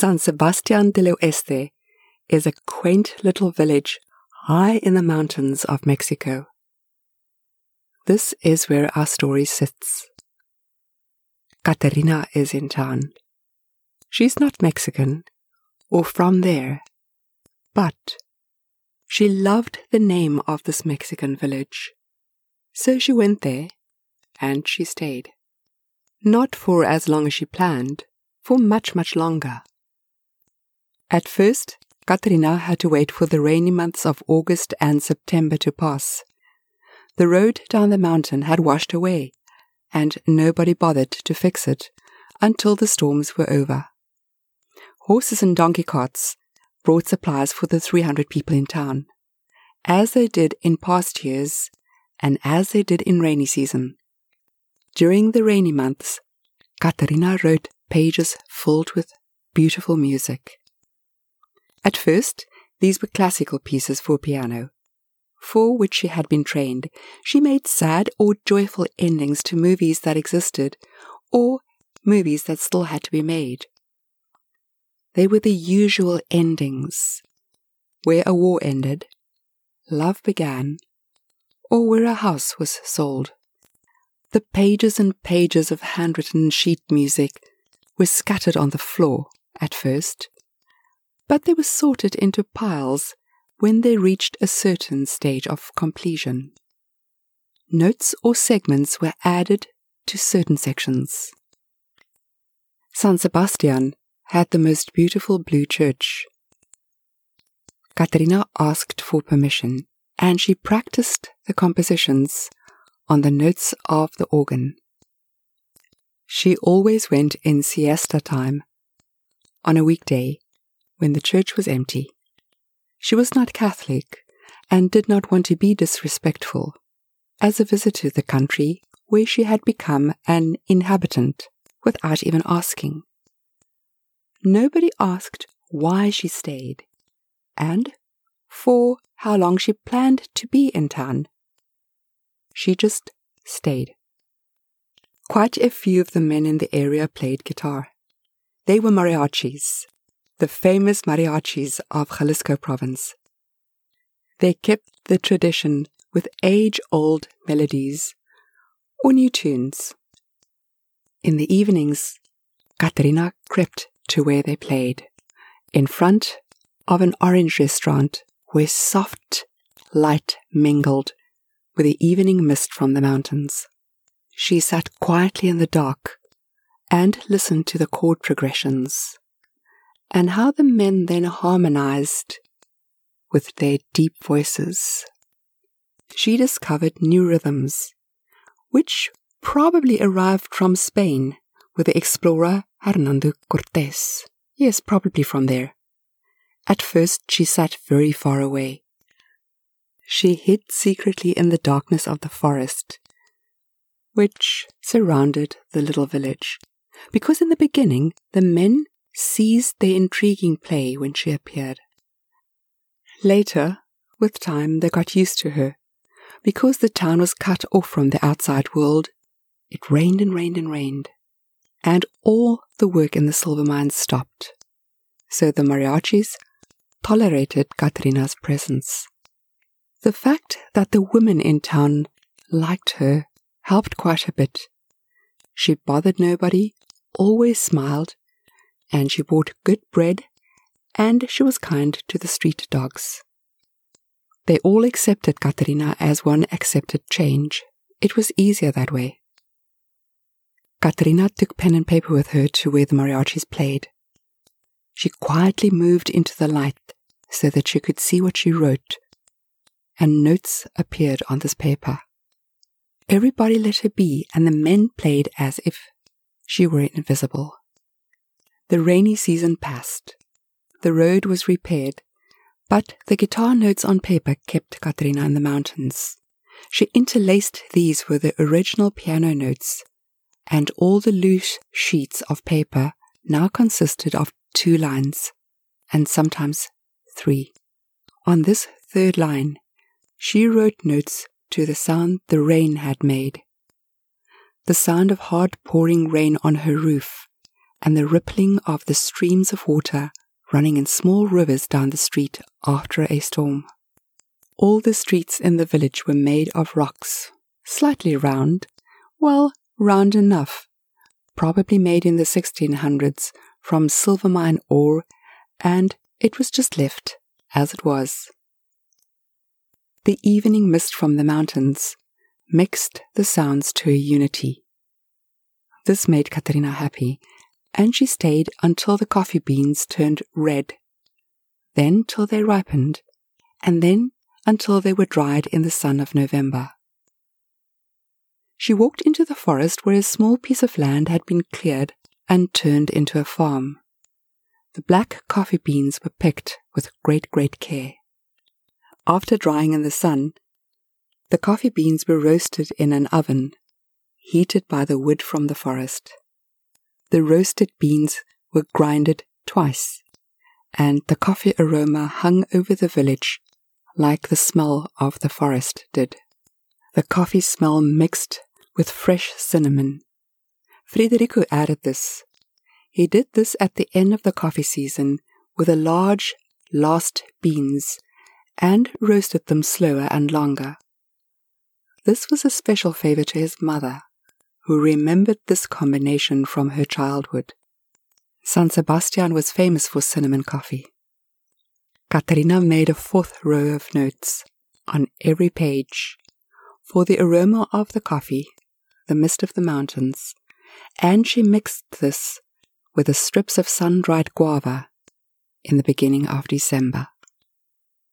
San Sebastian del Oeste is a quaint little village high in the mountains of Mexico. This is where our story sits. Caterina is in town. She's not Mexican or from there, but she loved the name of this Mexican village. So she went there and she stayed. Not for as long as she planned, for much, much longer. At first, Caterina had to wait for the rainy months of August and September to pass. The road down the mountain had washed away, and nobody bothered to fix it until the storms were over. Horses and donkey carts brought supplies for the 300 people in town, as they did in past years and as they did in rainy season. During the rainy months, Katerina wrote pages filled with beautiful music. At first, these were classical pieces for piano, for which she had been trained. She made sad or joyful endings to movies that existed, or movies that still had to be made. They were the usual endings where a war ended, love began, or where a house was sold. The pages and pages of handwritten sheet music were scattered on the floor at first, but they were sorted into piles when they reached a certain stage of completion. Notes or segments were added to certain sections. San Sebastian had the most beautiful blue church. Caterina asked for permission, and she practiced the compositions on the notes of the organ. She always went in siesta time, on a weekday, when the church was empty. She was not Catholic and did not want to be disrespectful as a visitor to the country where she had become an inhabitant without even asking. Nobody asked why she stayed and for how long she planned to be in town. She just stayed. Quite a few of the men in the area played guitar. They were mariachis, the famous mariachis of Jalisco province. They kept the tradition with age old melodies or new tunes. In the evenings, Caterina crept to where they played, in front of an orange restaurant where soft light mingled with the evening mist from the mountains. She sat quietly in the dark and listened to the chord progressions and how the men then harmonized with their deep voices. She discovered new rhythms, which probably arrived from Spain with the explorer Hernando Cortes. Yes, probably from there. At first, she sat very far away. She hid secretly in the darkness of the forest, which surrounded the little village, because in the beginning the men seized their intriguing play when she appeared. Later, with time, they got used to her. Because the town was cut off from the outside world, it rained and rained and rained, and all the work in the silver mines stopped. So the mariachis tolerated Caterina's presence. The fact that the women in town liked her helped quite a bit. She bothered nobody, always smiled, and she bought good bread, and she was kind to the street dogs. They all accepted Caterina as one accepted change. It was easier that way. Caterina took pen and paper with her to where the mariachis played. She quietly moved into the light so that she could see what she wrote, and notes appeared on this paper. Everybody let her be, and the men played as if she were invisible. The rainy season passed. The road was repaired, but the guitar notes on paper kept Katrina in the mountains. She interlaced these with the original piano notes, and all the loose sheets of paper now consisted of two lines, and sometimes three. On this third line, she wrote notes to the sound the rain had made. The sound of hard pouring rain on her roof and the rippling of the streams of water running in small rivers down the street after a storm. All the streets in the village were made of rocks, slightly round, well, round enough, probably made in the 1600s from silver mine ore, and it was just left as it was. The evening mist from the mountains mixed the sounds to a unity. This made Katerina happy, and she stayed until the coffee beans turned red, then till they ripened, and then until they were dried in the sun of November. She walked into the forest where a small piece of land had been cleared and turned into a farm. The black coffee beans were picked with great, great care. After drying in the sun, the coffee beans were roasted in an oven, heated by the wood from the forest. The roasted beans were grinded twice, and the coffee aroma hung over the village like the smell of the forest did. The coffee smell mixed with fresh cinnamon. Frederico added this. He did this at the end of the coffee season with a large last beans and roasted them slower and longer. This was a special favor to his mother, who remembered this combination from her childhood. San Sebastian was famous for cinnamon coffee. Katerina made a fourth row of notes on every page for the aroma of the coffee, the mist of the mountains, and she mixed this with the strips of sun dried guava in the beginning of December.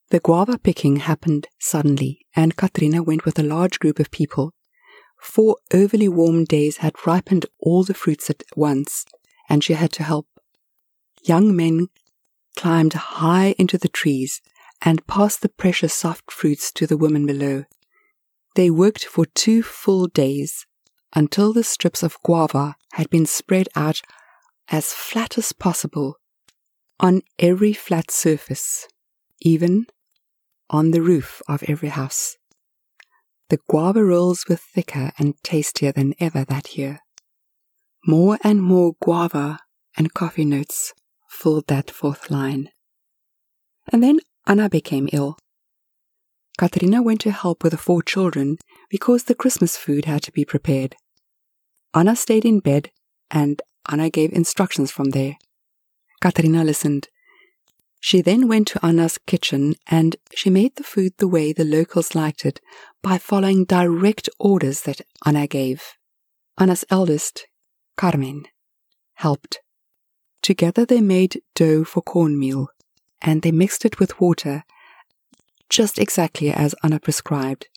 The guava picking happened suddenly, and Katrina went with a large group of people. Four overly warm days had ripened all the fruits at once, and she had to help. Young men climbed high into the trees and passed the precious soft fruits to the women below. They worked for two full days until the strips of guava had been spread out as flat as possible on every flat surface, even on the roof of every house. The guava rolls were thicker and tastier than ever that year. More and more guava and coffee notes filled that fourth line. And then Anna became ill. Katerina went to help with the four children because the Christmas food had to be prepared. Anna stayed in bed and Anna gave instructions from there. Katerina listened she then went to Anna's kitchen and she made the food the way the locals liked it by following direct orders that Anna gave. Anna's eldest, Carmen, helped. Together they made dough for cornmeal and they mixed it with water just exactly as Anna prescribed.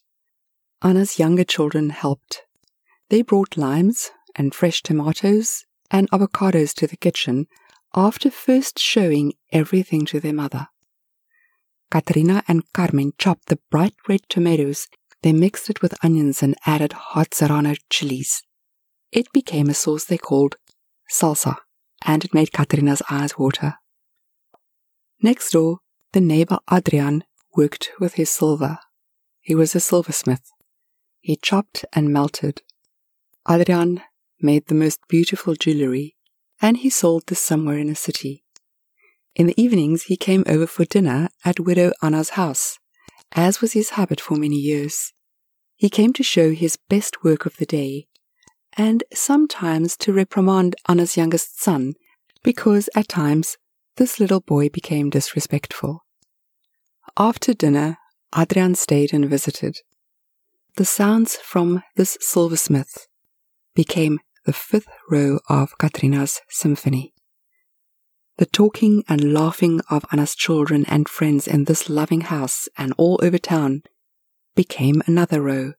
Anna's younger children helped. They brought limes and fresh tomatoes and avocados to the kitchen after first showing everything to their mother. Katrina and Carmen chopped the bright red tomatoes, they mixed it with onions and added hot serrano chilies. It became a sauce they called salsa, and it made Katrina's eyes water. Next door, the neighbor Adrian worked with his silver. He was a silversmith. He chopped and melted. Adrian made the most beautiful jewelry and he sold this somewhere in a city. In the evenings, he came over for dinner at Widow Anna's house, as was his habit for many years. He came to show his best work of the day, and sometimes to reprimand Anna's youngest son, because at times this little boy became disrespectful. After dinner, Adrian stayed and visited. The sounds from this silversmith became the fifth row of Katrina's symphony. The talking and laughing of Anna's children and friends in this loving house and all over town became another row.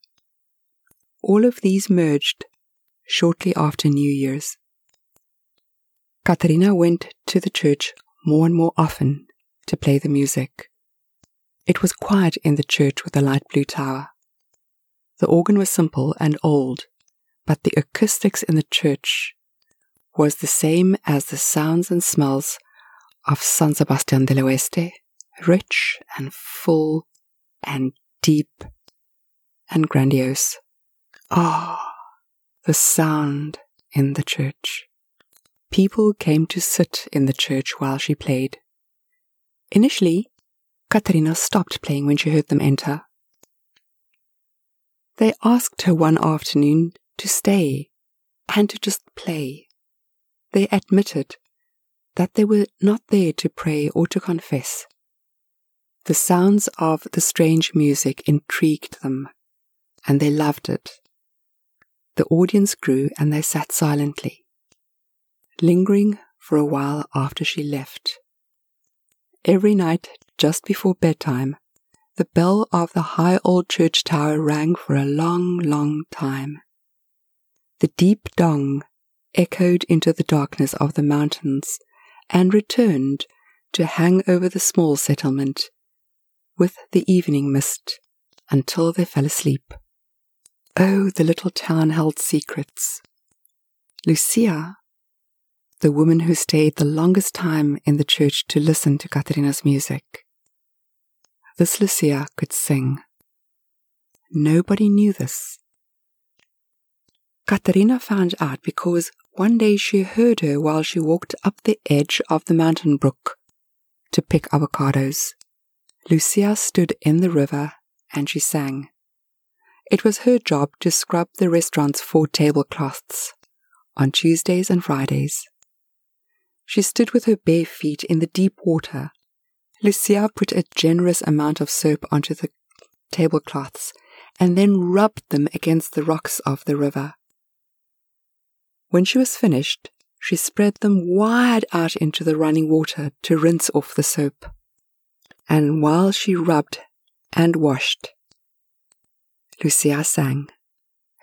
All of these merged shortly after New Year's. Katerina went to the church more and more often to play the music. It was quiet in the church with the light blue tower. The organ was simple and old, but the acoustics in the church was the same as the sounds and smells of San Sebastian del Oeste, rich and full and deep and grandiose. Ah, oh, the sound in the church. people came to sit in the church while she played. Initially, Katerina stopped playing when she heard them enter. They asked her one afternoon to stay and to just play. They admitted that they were not there to pray or to confess. The sounds of the strange music intrigued them, and they loved it. The audience grew and they sat silently, lingering for a while after she left. Every night, just before bedtime, the bell of the high old church tower rang for a long, long time. The deep dong echoed into the darkness of the mountains and returned to hang over the small settlement with the evening mist until they fell asleep. Oh, the little town held secrets. Lucia, the woman who stayed the longest time in the church to listen to Katerina's music, this Lucia could sing. Nobody knew this. Katerina found out because one day she heard her while she walked up the edge of the mountain brook to pick avocados. Lucia stood in the river and she sang. It was her job to scrub the restaurant's four tablecloths on Tuesdays and Fridays. She stood with her bare feet in the deep water Lucia put a generous amount of soap onto the tablecloths and then rubbed them against the rocks of the river. When she was finished, she spread them wide out into the running water to rinse off the soap. And while she rubbed and washed, Lucia sang.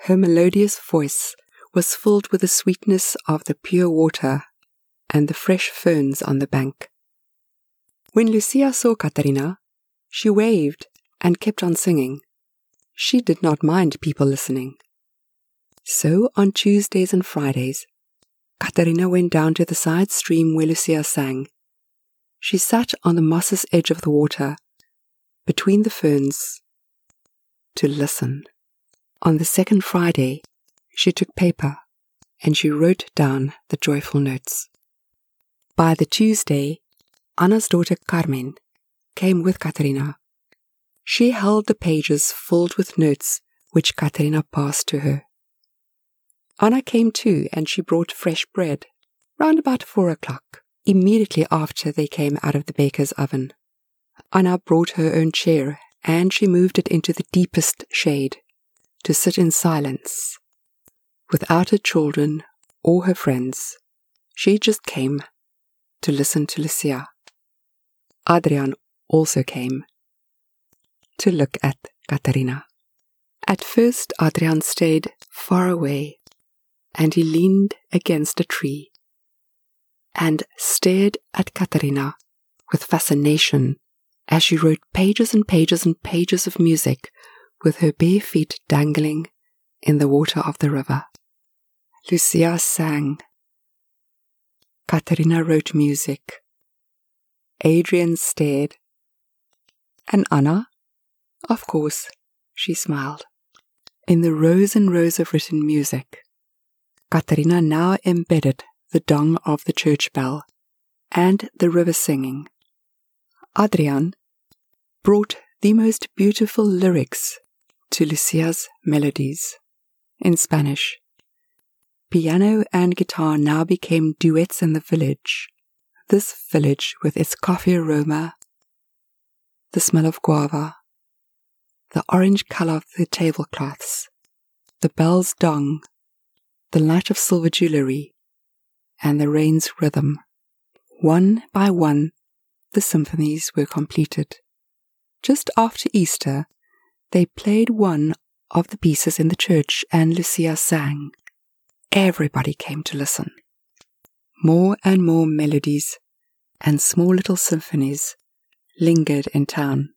Her melodious voice was filled with the sweetness of the pure water and the fresh ferns on the bank. When Lucia saw Katerina, she waved and kept on singing. She did not mind people listening. So on Tuesdays and Fridays, Katerina went down to the side stream where Lucia sang. She sat on the moss's edge of the water, between the ferns, to listen. On the second Friday, she took paper and she wrote down the joyful notes. By the Tuesday, Anna's daughter Carmen came with Katerina. She held the pages filled with notes which Katerina passed to her. Anna came too, and she brought fresh bread, round about four o'clock, immediately after they came out of the baker's oven. Anna brought her own chair, and she moved it into the deepest shade, to sit in silence, without her children or her friends. She just came to listen to Lucia. Adrian also came to look at Katerina. At first, Adrian stayed far away and he leaned against a tree and stared at Katerina with fascination as she wrote pages and pages and pages of music with her bare feet dangling in the water of the river. Lucia sang. Katerina wrote music. Adrian stared. And Anna? Of course, she smiled. In the rows and rows of written music, Katerina now embedded the dong of the church bell and the river singing. Adrian brought the most beautiful lyrics to Lucia's melodies in Spanish. Piano and guitar now became duets in the village this village with its coffee aroma, the smell of guava, the orange color of the tablecloths, the bell's dong, the light of silver jewelry, and the rain's rhythm. One by one, the symphonies were completed. Just after Easter, they played one of the pieces in the church, and Lucia sang. Everybody came to listen. More and more melodies and small little symphonies lingered in town.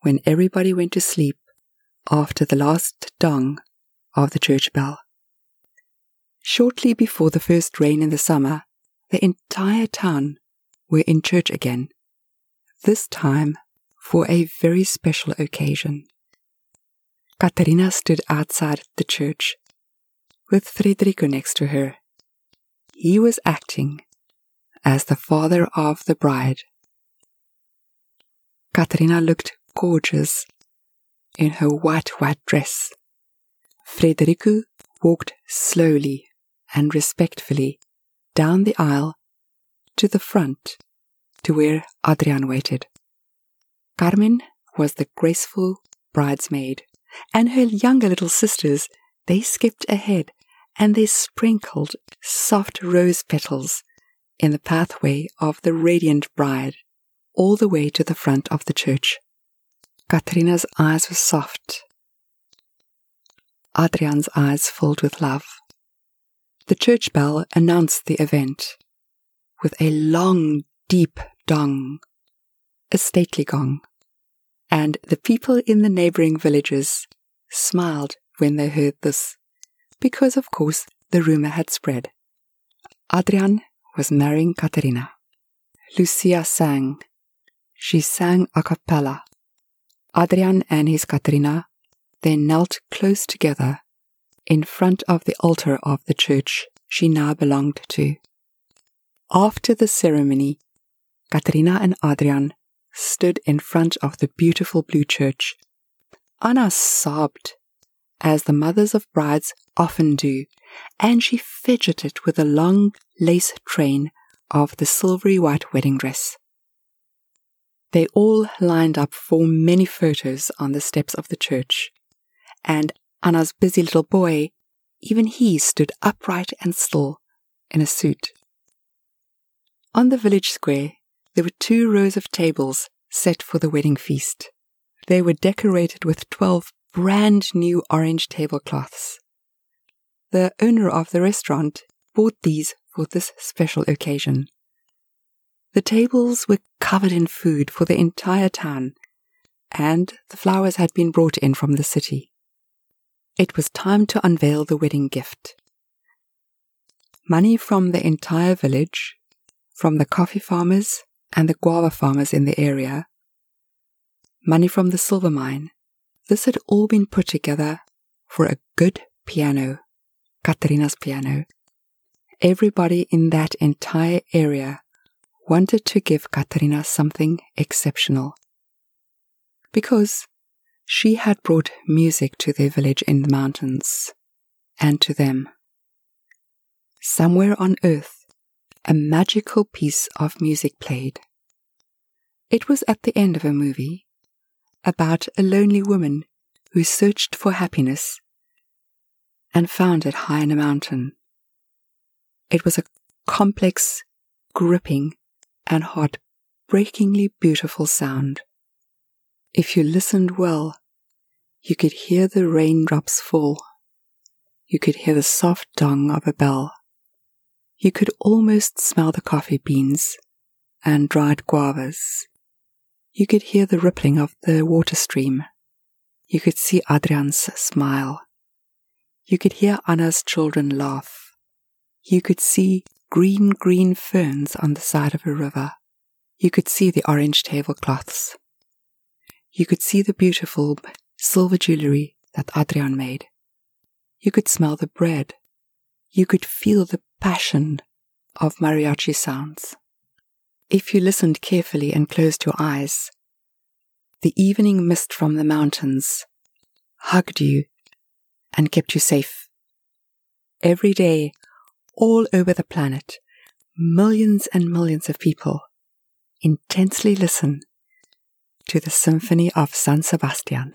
When everybody went to sleep after the last dong of the church bell. Shortly before the first rain in the summer, the entire town were in church again, this time for a very special occasion. Katerina stood outside the church with Frederico next to her he was acting as the father of the bride. Katerina looked gorgeous in her white, white dress. Frederico walked slowly and respectfully down the aisle to the front to where Adrian waited. Carmen was the graceful bridesmaid, and her younger little sisters, they skipped ahead and they sprinkled soft rose petals in the pathway of the radiant bride all the way to the front of the church. Katerina's eyes were soft. Adrian's eyes filled with love. The church bell announced the event with a long, deep dong, a stately gong, and the people in the neighboring villages smiled when they heard this, because of course the rumor had spread. Adrian was marrying Katerina. Lucia sang. She sang a cappella. Adrian and his Katerina then knelt close together in front of the altar of the church she now belonged to. After the ceremony, Katerina and Adrian stood in front of the beautiful blue church. Anna sobbed, as the mothers of brides often do, and she fidgeted with the long lace train of the silvery white wedding dress. They all lined up for many photos on the steps of the church, and Anna's busy little boy, even he stood upright and still in a suit. On the village square, there were two rows of tables set for the wedding feast. They were decorated with twelve brand new orange tablecloths. The owner of the restaurant bought these for this special occasion. The tables were covered in food for the entire town, and the flowers had been brought in from the city. It was time to unveil the wedding gift. Money from the entire village, from the coffee farmers and the guava farmers in the area, money from the silver mine. This had all been put together for a good piano, Katerina's piano. Everybody in that entire area wanted to give Katerina something exceptional. Because she had brought music to their village in the mountains, and to them. Somewhere on earth, a magical piece of music played. It was at the end of a movie about a lonely woman who searched for happiness and found it high in a mountain. It was a complex, gripping, and heartbreakingly beautiful sound. If you listened well, you could hear the raindrops fall. You could hear the soft dong of a bell. You could almost smell the coffee beans and dried guavas. You could hear the rippling of the water stream. You could see Adrian's smile. You could hear Anna's children laugh. You could see green, green ferns on the side of a river. You could see the orange tablecloths you could see the beautiful silver jewelry that Adrian made. You could smell the bread. You could feel the passion of mariachi sounds. If you listened carefully and closed your eyes, the evening mist from the mountains hugged you and kept you safe. Every day, all over the planet, millions and millions of people intensely listen to the Symphony of San Sebastian.